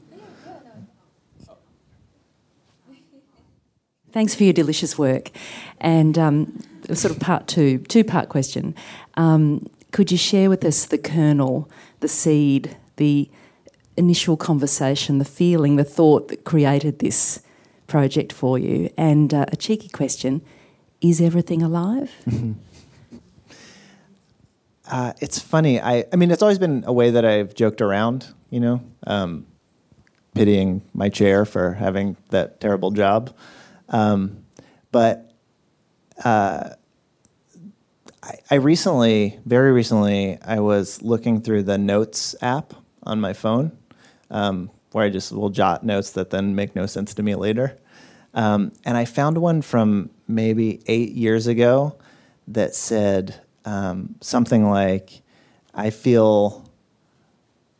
Thanks for your delicious work. And um, sort of part two, two part question. Um, could you share with us the kernel, the seed, the initial conversation, the feeling, the thought that created this project for you? And uh, a cheeky question is everything alive? Uh, it's funny. I, I mean, it's always been a way that I've joked around, you know, um, pitying my chair for having that terrible job. Um, but uh, I, I recently, very recently, I was looking through the Notes app on my phone, um, where I just will jot notes that then make no sense to me later. Um, and I found one from maybe eight years ago that said um, something like, I feel,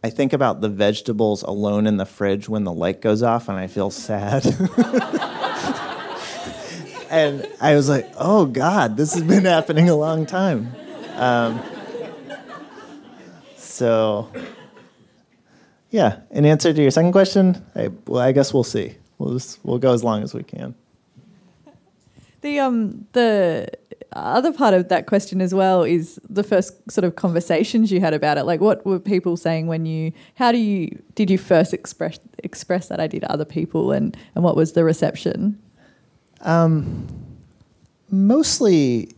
I think about the vegetables alone in the fridge when the light goes off and I feel sad. and I was like, oh God, this has been happening a long time. Um, so, yeah, in answer to your second question, I, well, I guess we'll see. We'll just we'll go as long as we can. The um the other part of that question as well is the first sort of conversations you had about it. Like, what were people saying when you? How do you did you first express express that idea to other people, and and what was the reception? Um, mostly,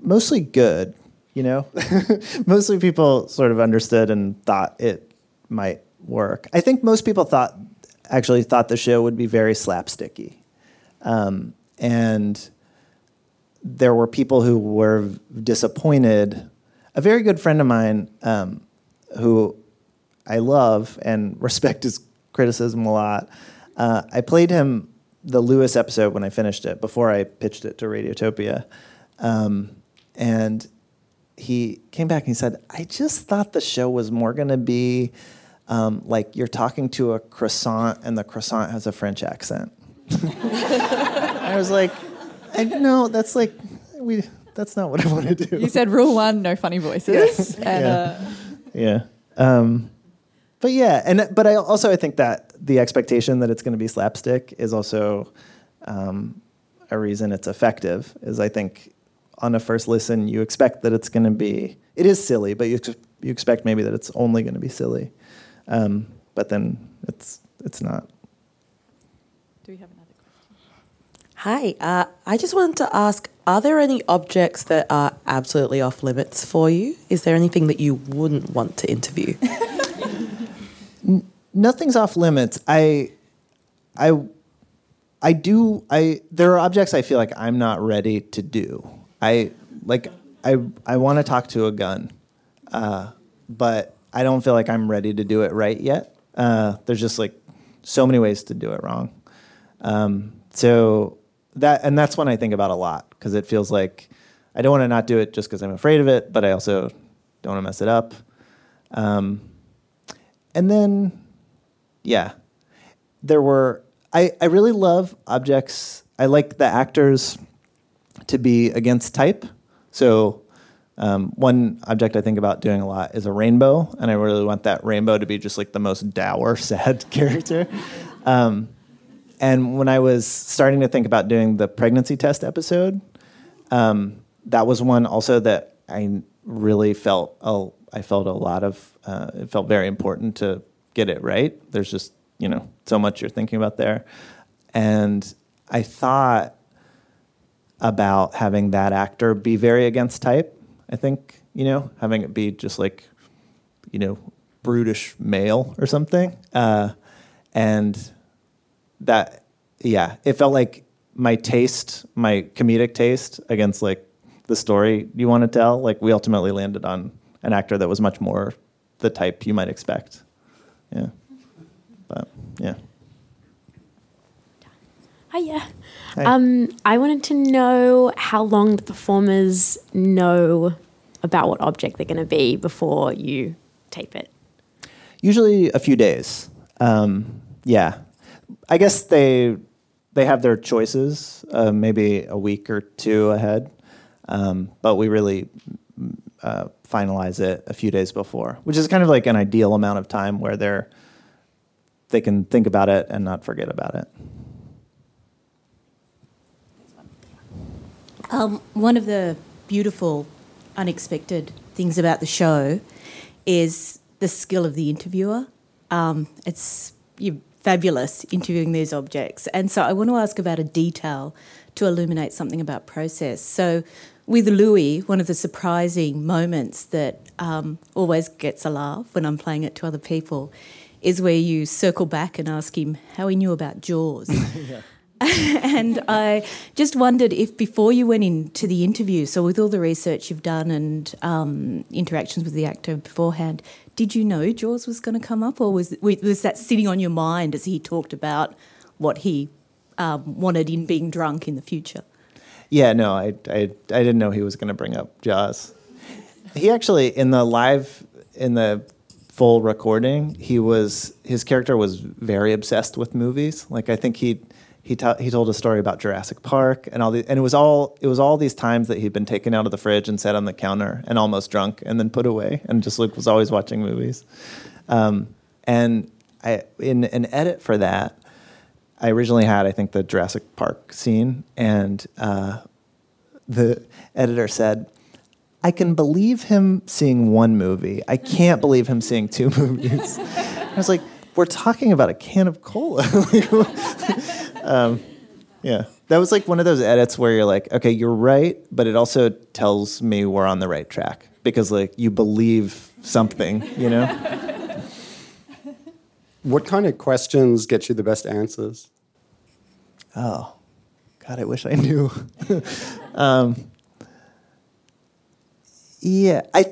mostly good. You know, mostly people sort of understood and thought it might work. I think most people thought actually thought the show would be very slapsticky, um, and there were people who were disappointed. A very good friend of mine, um, who I love and respect his criticism a lot. Uh, I played him the Lewis episode when I finished it before I pitched it to Radiotopia, um, and he came back and he said, "I just thought the show was more going to be um, like you're talking to a croissant and the croissant has a French accent." I was like, "I know that's like we." That's not what I want to do. You said rule one, no funny voices. and, yeah. Uh, yeah. Um, but yeah, and but I also I think that the expectation that it's going to be slapstick is also um, a reason it's effective. Is I think on a first listen you expect that it's going to be it is silly, but you ex- you expect maybe that it's only going to be silly, um, but then it's it's not. do we have another question? Hi, uh, I just wanted to ask are there any objects that are absolutely off limits for you? Is there anything that you wouldn't want to interview? nothing's off limits. I, I, I do. I there are objects I feel like I'm not ready to do. I like. I I want to talk to a gun, uh, but I don't feel like I'm ready to do it right yet. Uh, there's just like so many ways to do it wrong. Um, so that and that's one I think about a lot because it feels like I don't want to not do it just because I'm afraid of it, but I also don't want to mess it up. Um, and then, yeah, there were. I, I really love objects. I like the actors to be against type. So, um, one object I think about doing a lot is a rainbow, and I really want that rainbow to be just like the most dour, sad character. Um, and when I was starting to think about doing the pregnancy test episode, um, that was one also that I really felt a, I felt a lot of uh, it felt very important to get it right. There's just you know so much you're thinking about there, and I thought about having that actor be very against type. I think you know having it be just like you know brutish male or something, uh, and that yeah, it felt like my taste, my comedic taste against like the story you want to tell. Like we ultimately landed on an actor that was much more the type you might expect. Yeah, but yeah. Hiya. Hi. Um, I wanted to know how long the performers know about what object they're going to be before you tape it. Usually a few days. Um, yeah, I guess they they have their choices, uh, maybe a week or two ahead, um, but we really uh, finalize it a few days before, which is kind of like an ideal amount of time where they're they can think about it and not forget about it. Um, one of the beautiful, unexpected things about the show is the skill of the interviewer. Um, it's you're fabulous interviewing these objects, and so I want to ask about a detail to illuminate something about process. So, with Louis, one of the surprising moments that um, always gets a laugh when I'm playing it to other people is where you circle back and ask him how he knew about Jaws. and I just wondered if before you went into the interview, so with all the research you've done and um, interactions with the actor beforehand, did you know Jaws was going to come up, or was was that sitting on your mind as he talked about what he um, wanted in being drunk in the future? Yeah, no, I I, I didn't know he was going to bring up Jaws. He actually in the live in the full recording, he was his character was very obsessed with movies. Like I think he he ta- he told a story about Jurassic Park and all the and it was all it was all these times that he'd been taken out of the fridge and set on the counter and almost drunk and then put away and just like was always watching movies. Um, and I in an edit for that, I originally had I think the Jurassic Park scene and uh, the editor said. I can believe him seeing one movie. I can't believe him seeing two movies. I was like, we're talking about a can of cola. um, yeah, that was like one of those edits where you're like, okay, you're right, but it also tells me we're on the right track because like you believe something, you know. What kind of questions get you the best answers? Oh, God, I wish I knew. um, yeah, I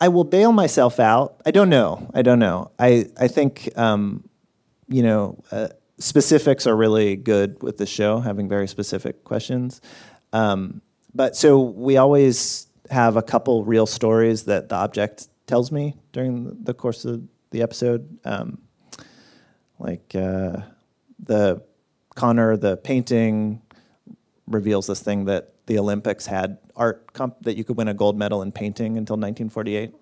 I will bail myself out. I don't know. I don't know. I I think um, you know uh, specifics are really good with the show, having very specific questions. Um, but so we always have a couple real stories that the object tells me during the course of the episode, um, like uh, the Connor, the painting reveals this thing that the Olympics had art comp that you could win a gold medal in painting until 1948.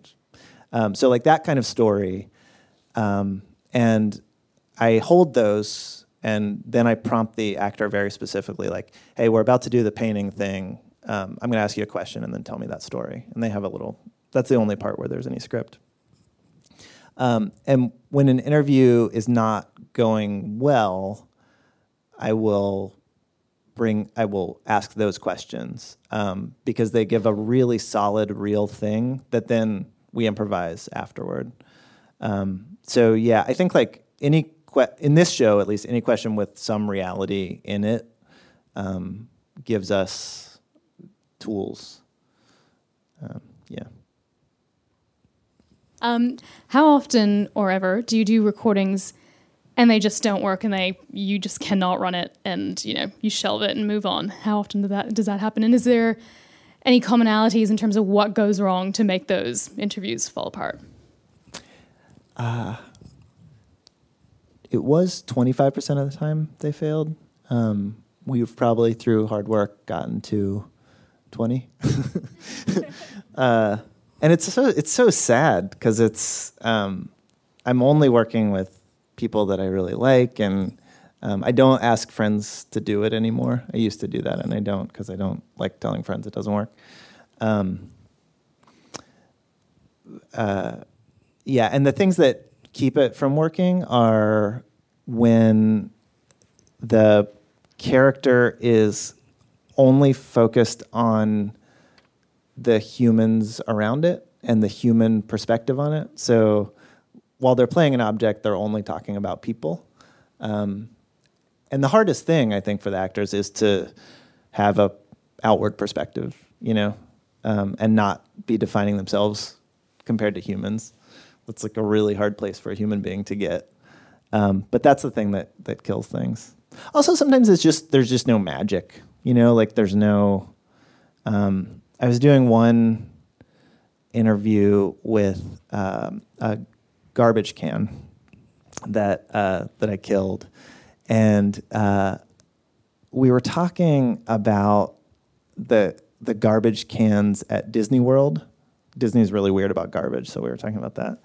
Um, so like that kind of story, um, and I hold those, and then I prompt the actor very specifically, like, "Hey, we're about to do the painting thing. Um, I'm going to ask you a question, and then tell me that story." And they have a little. That's the only part where there's any script. Um, and when an interview is not going well, I will bring I will ask those questions um, because they give a really solid, real thing that then we improvise afterward. Um, so yeah, I think like any que- in this show at least any question with some reality in it um, gives us tools. Um, yeah. Um, how often or ever do you do recordings and they just don't work and they you just cannot run it and you know you shelve it and move on. How often does that does that happen? And is there any commonalities in terms of what goes wrong to make those interviews fall apart? Uh, it was 25% of the time they failed. Um, we've probably through hard work gotten to 20 uh, and it's so it's so sad because it's um, i'm only working with people that I really like, and um, I don't ask friends to do it anymore. I used to do that, and I don't because I don't like telling friends it doesn't work. Um, uh, yeah, and the things that keep it from working are when the character is only focused on the humans around it and the human perspective on it. So while they're playing an object, they're only talking about people. Um, and the hardest thing I think for the actors is to have a outward perspective, you know, um, and not be defining themselves compared to humans. That's like a really hard place for a human being to get. Um, but that's the thing that that kills things. Also, sometimes it's just there's just no magic, you know, like there's no. Um, I was doing one interview with um, a garbage can that uh, that I killed, and uh, we were talking about the the garbage cans at Disney World. Disney's really weird about garbage, so we were talking about that.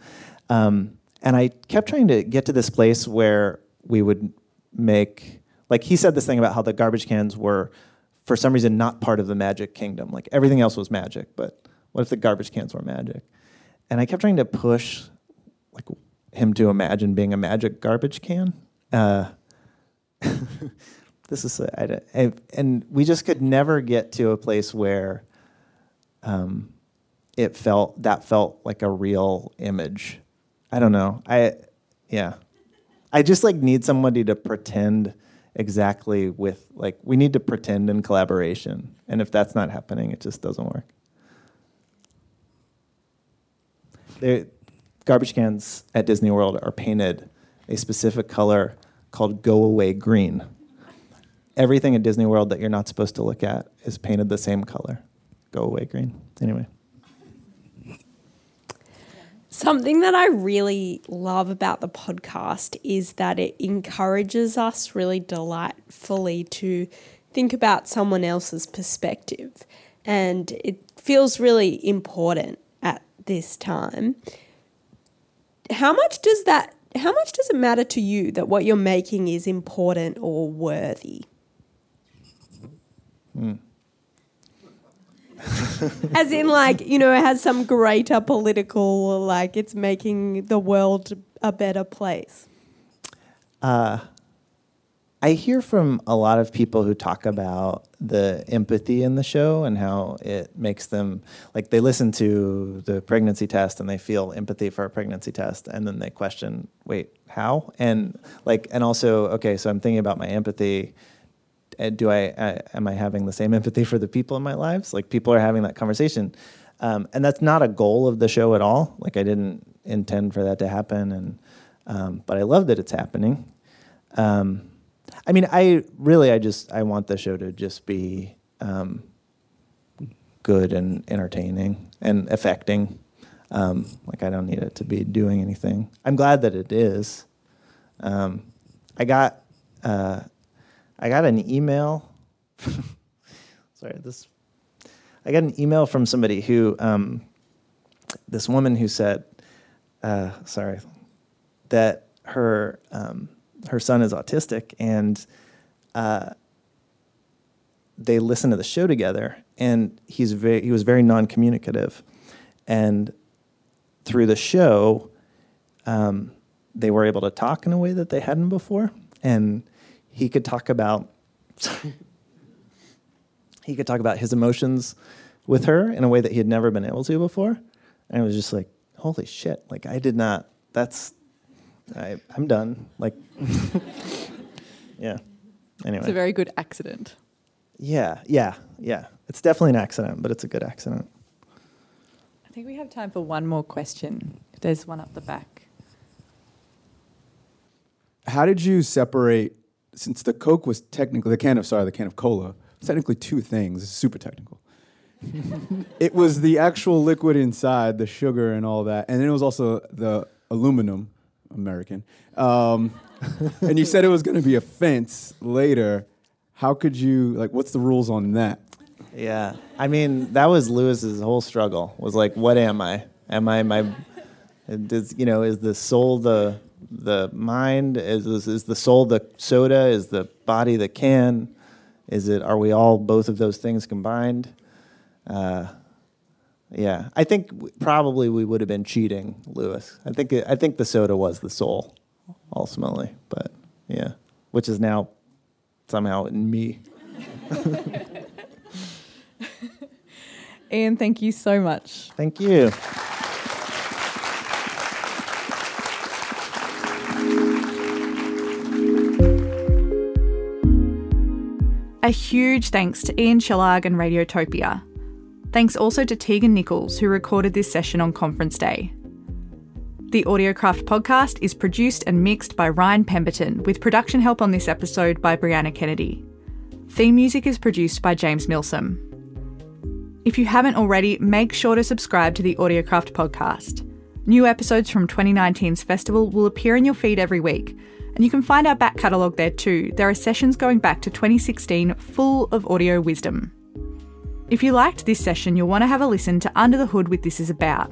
Um, and I kept trying to get to this place where we would make like he said this thing about how the garbage cans were for some reason not part of the magic kingdom. Like everything else was magic, but what if the garbage cans were magic? And I kept trying to push like him to imagine being a magic garbage can. Uh, this is and we just could never get to a place where um, it felt that felt like a real image. I don't know. I yeah. I just like need somebody to pretend exactly with like we need to pretend in collaboration. And if that's not happening, it just doesn't work. The garbage cans at Disney World are painted a specific color called go away green. Everything at Disney World that you're not supposed to look at is painted the same color. Go away green. Anyway. Something that I really love about the podcast is that it encourages us really delightfully to think about someone else's perspective. And it feels really important at this time. How much does that how much does it matter to you that what you're making is important or worthy? Mm. As in, like, you know, it has some greater political, like, it's making the world a better place. Uh, I hear from a lot of people who talk about the empathy in the show and how it makes them like they listen to the pregnancy test and they feel empathy for a pregnancy test and then they question, wait, how? And like, and also, okay, so I'm thinking about my empathy. Do I, I am I having the same empathy for the people in my lives? Like people are having that conversation, um, and that's not a goal of the show at all. Like I didn't intend for that to happen, and um, but I love that it's happening. Um, I mean, I really, I just, I want the show to just be um, good and entertaining and affecting. Um, like, I don't need it to be doing anything. I'm glad that it is. Um, I got, uh, I got an email. sorry, this. I got an email from somebody who, um, this woman who said, uh, sorry, that her um, her son is autistic, and uh, they listen to the show together. And he's very, he was very non-communicative, and through the show, um, they were able to talk in a way that they hadn't before, and he could talk about he could talk about his emotions with her in a way that he had never been able to before. And it was just like, holy shit! Like I did not. That's I, I'm done. Like, yeah. Anyway. It's a very good accident. Yeah, yeah, yeah. It's definitely an accident, but it's a good accident. I think we have time for one more question. There's one up the back. How did you separate? Since the Coke was technically the can of sorry, the can of cola was technically two things. It's super technical. it was the actual liquid inside, the sugar and all that, and then it was also the aluminum, American. Um, and you said it was going to be a fence later. How could you like? What's the rules on that? Yeah, I mean that was Lewis's whole struggle. Was like, what am I? Am I my? Does you know? Is the soul the the mind? Is is the soul the soda? Is the body the can? Is it? Are we all both of those things combined? Uh, yeah, I think w- probably we would have been cheating, Lewis. I think it, I think the soda was the soul, ultimately. But yeah, which is now somehow in me. Ian, thank you so much. Thank you. A huge thanks to Ian Chillag and Radiotopia. Thanks also to Tegan Nichols, who recorded this session on conference day. The Audiocraft podcast is produced and mixed by Ryan Pemberton, with production help on this episode by Brianna Kennedy. Theme music is produced by James Milsom. If you haven't already, make sure to subscribe to the Audiocraft podcast. New episodes from 2019's festival will appear in your feed every week, and you can find our back catalogue there too. There are sessions going back to 2016 full of audio wisdom. If you liked this session, you'll want to have a listen to Under the Hood with This Is About.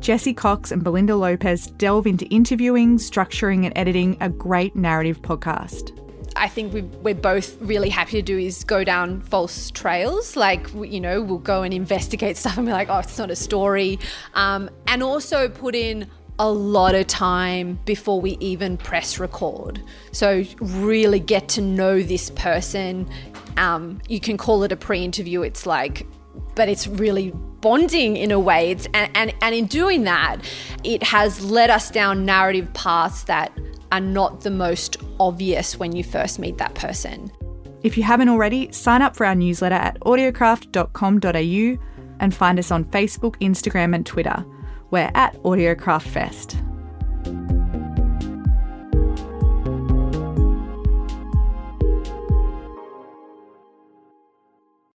Jesse Cox and Belinda Lopez delve into interviewing, structuring, and editing a great narrative podcast. I think we we're both really happy to do is go down false trails. Like, you know, we'll go and investigate stuff and be like, oh, it's not a story. Um, and also put in a lot of time before we even press record. So, really get to know this person. Um, you can call it a pre interview. It's like, but it's really bonding in a way. It's, and, and, and in doing that, it has led us down narrative paths that are not the most obvious when you first meet that person. If you haven't already, sign up for our newsletter at audiocraft.com.au and find us on Facebook, Instagram, and Twitter. We're at AudiocraftFest.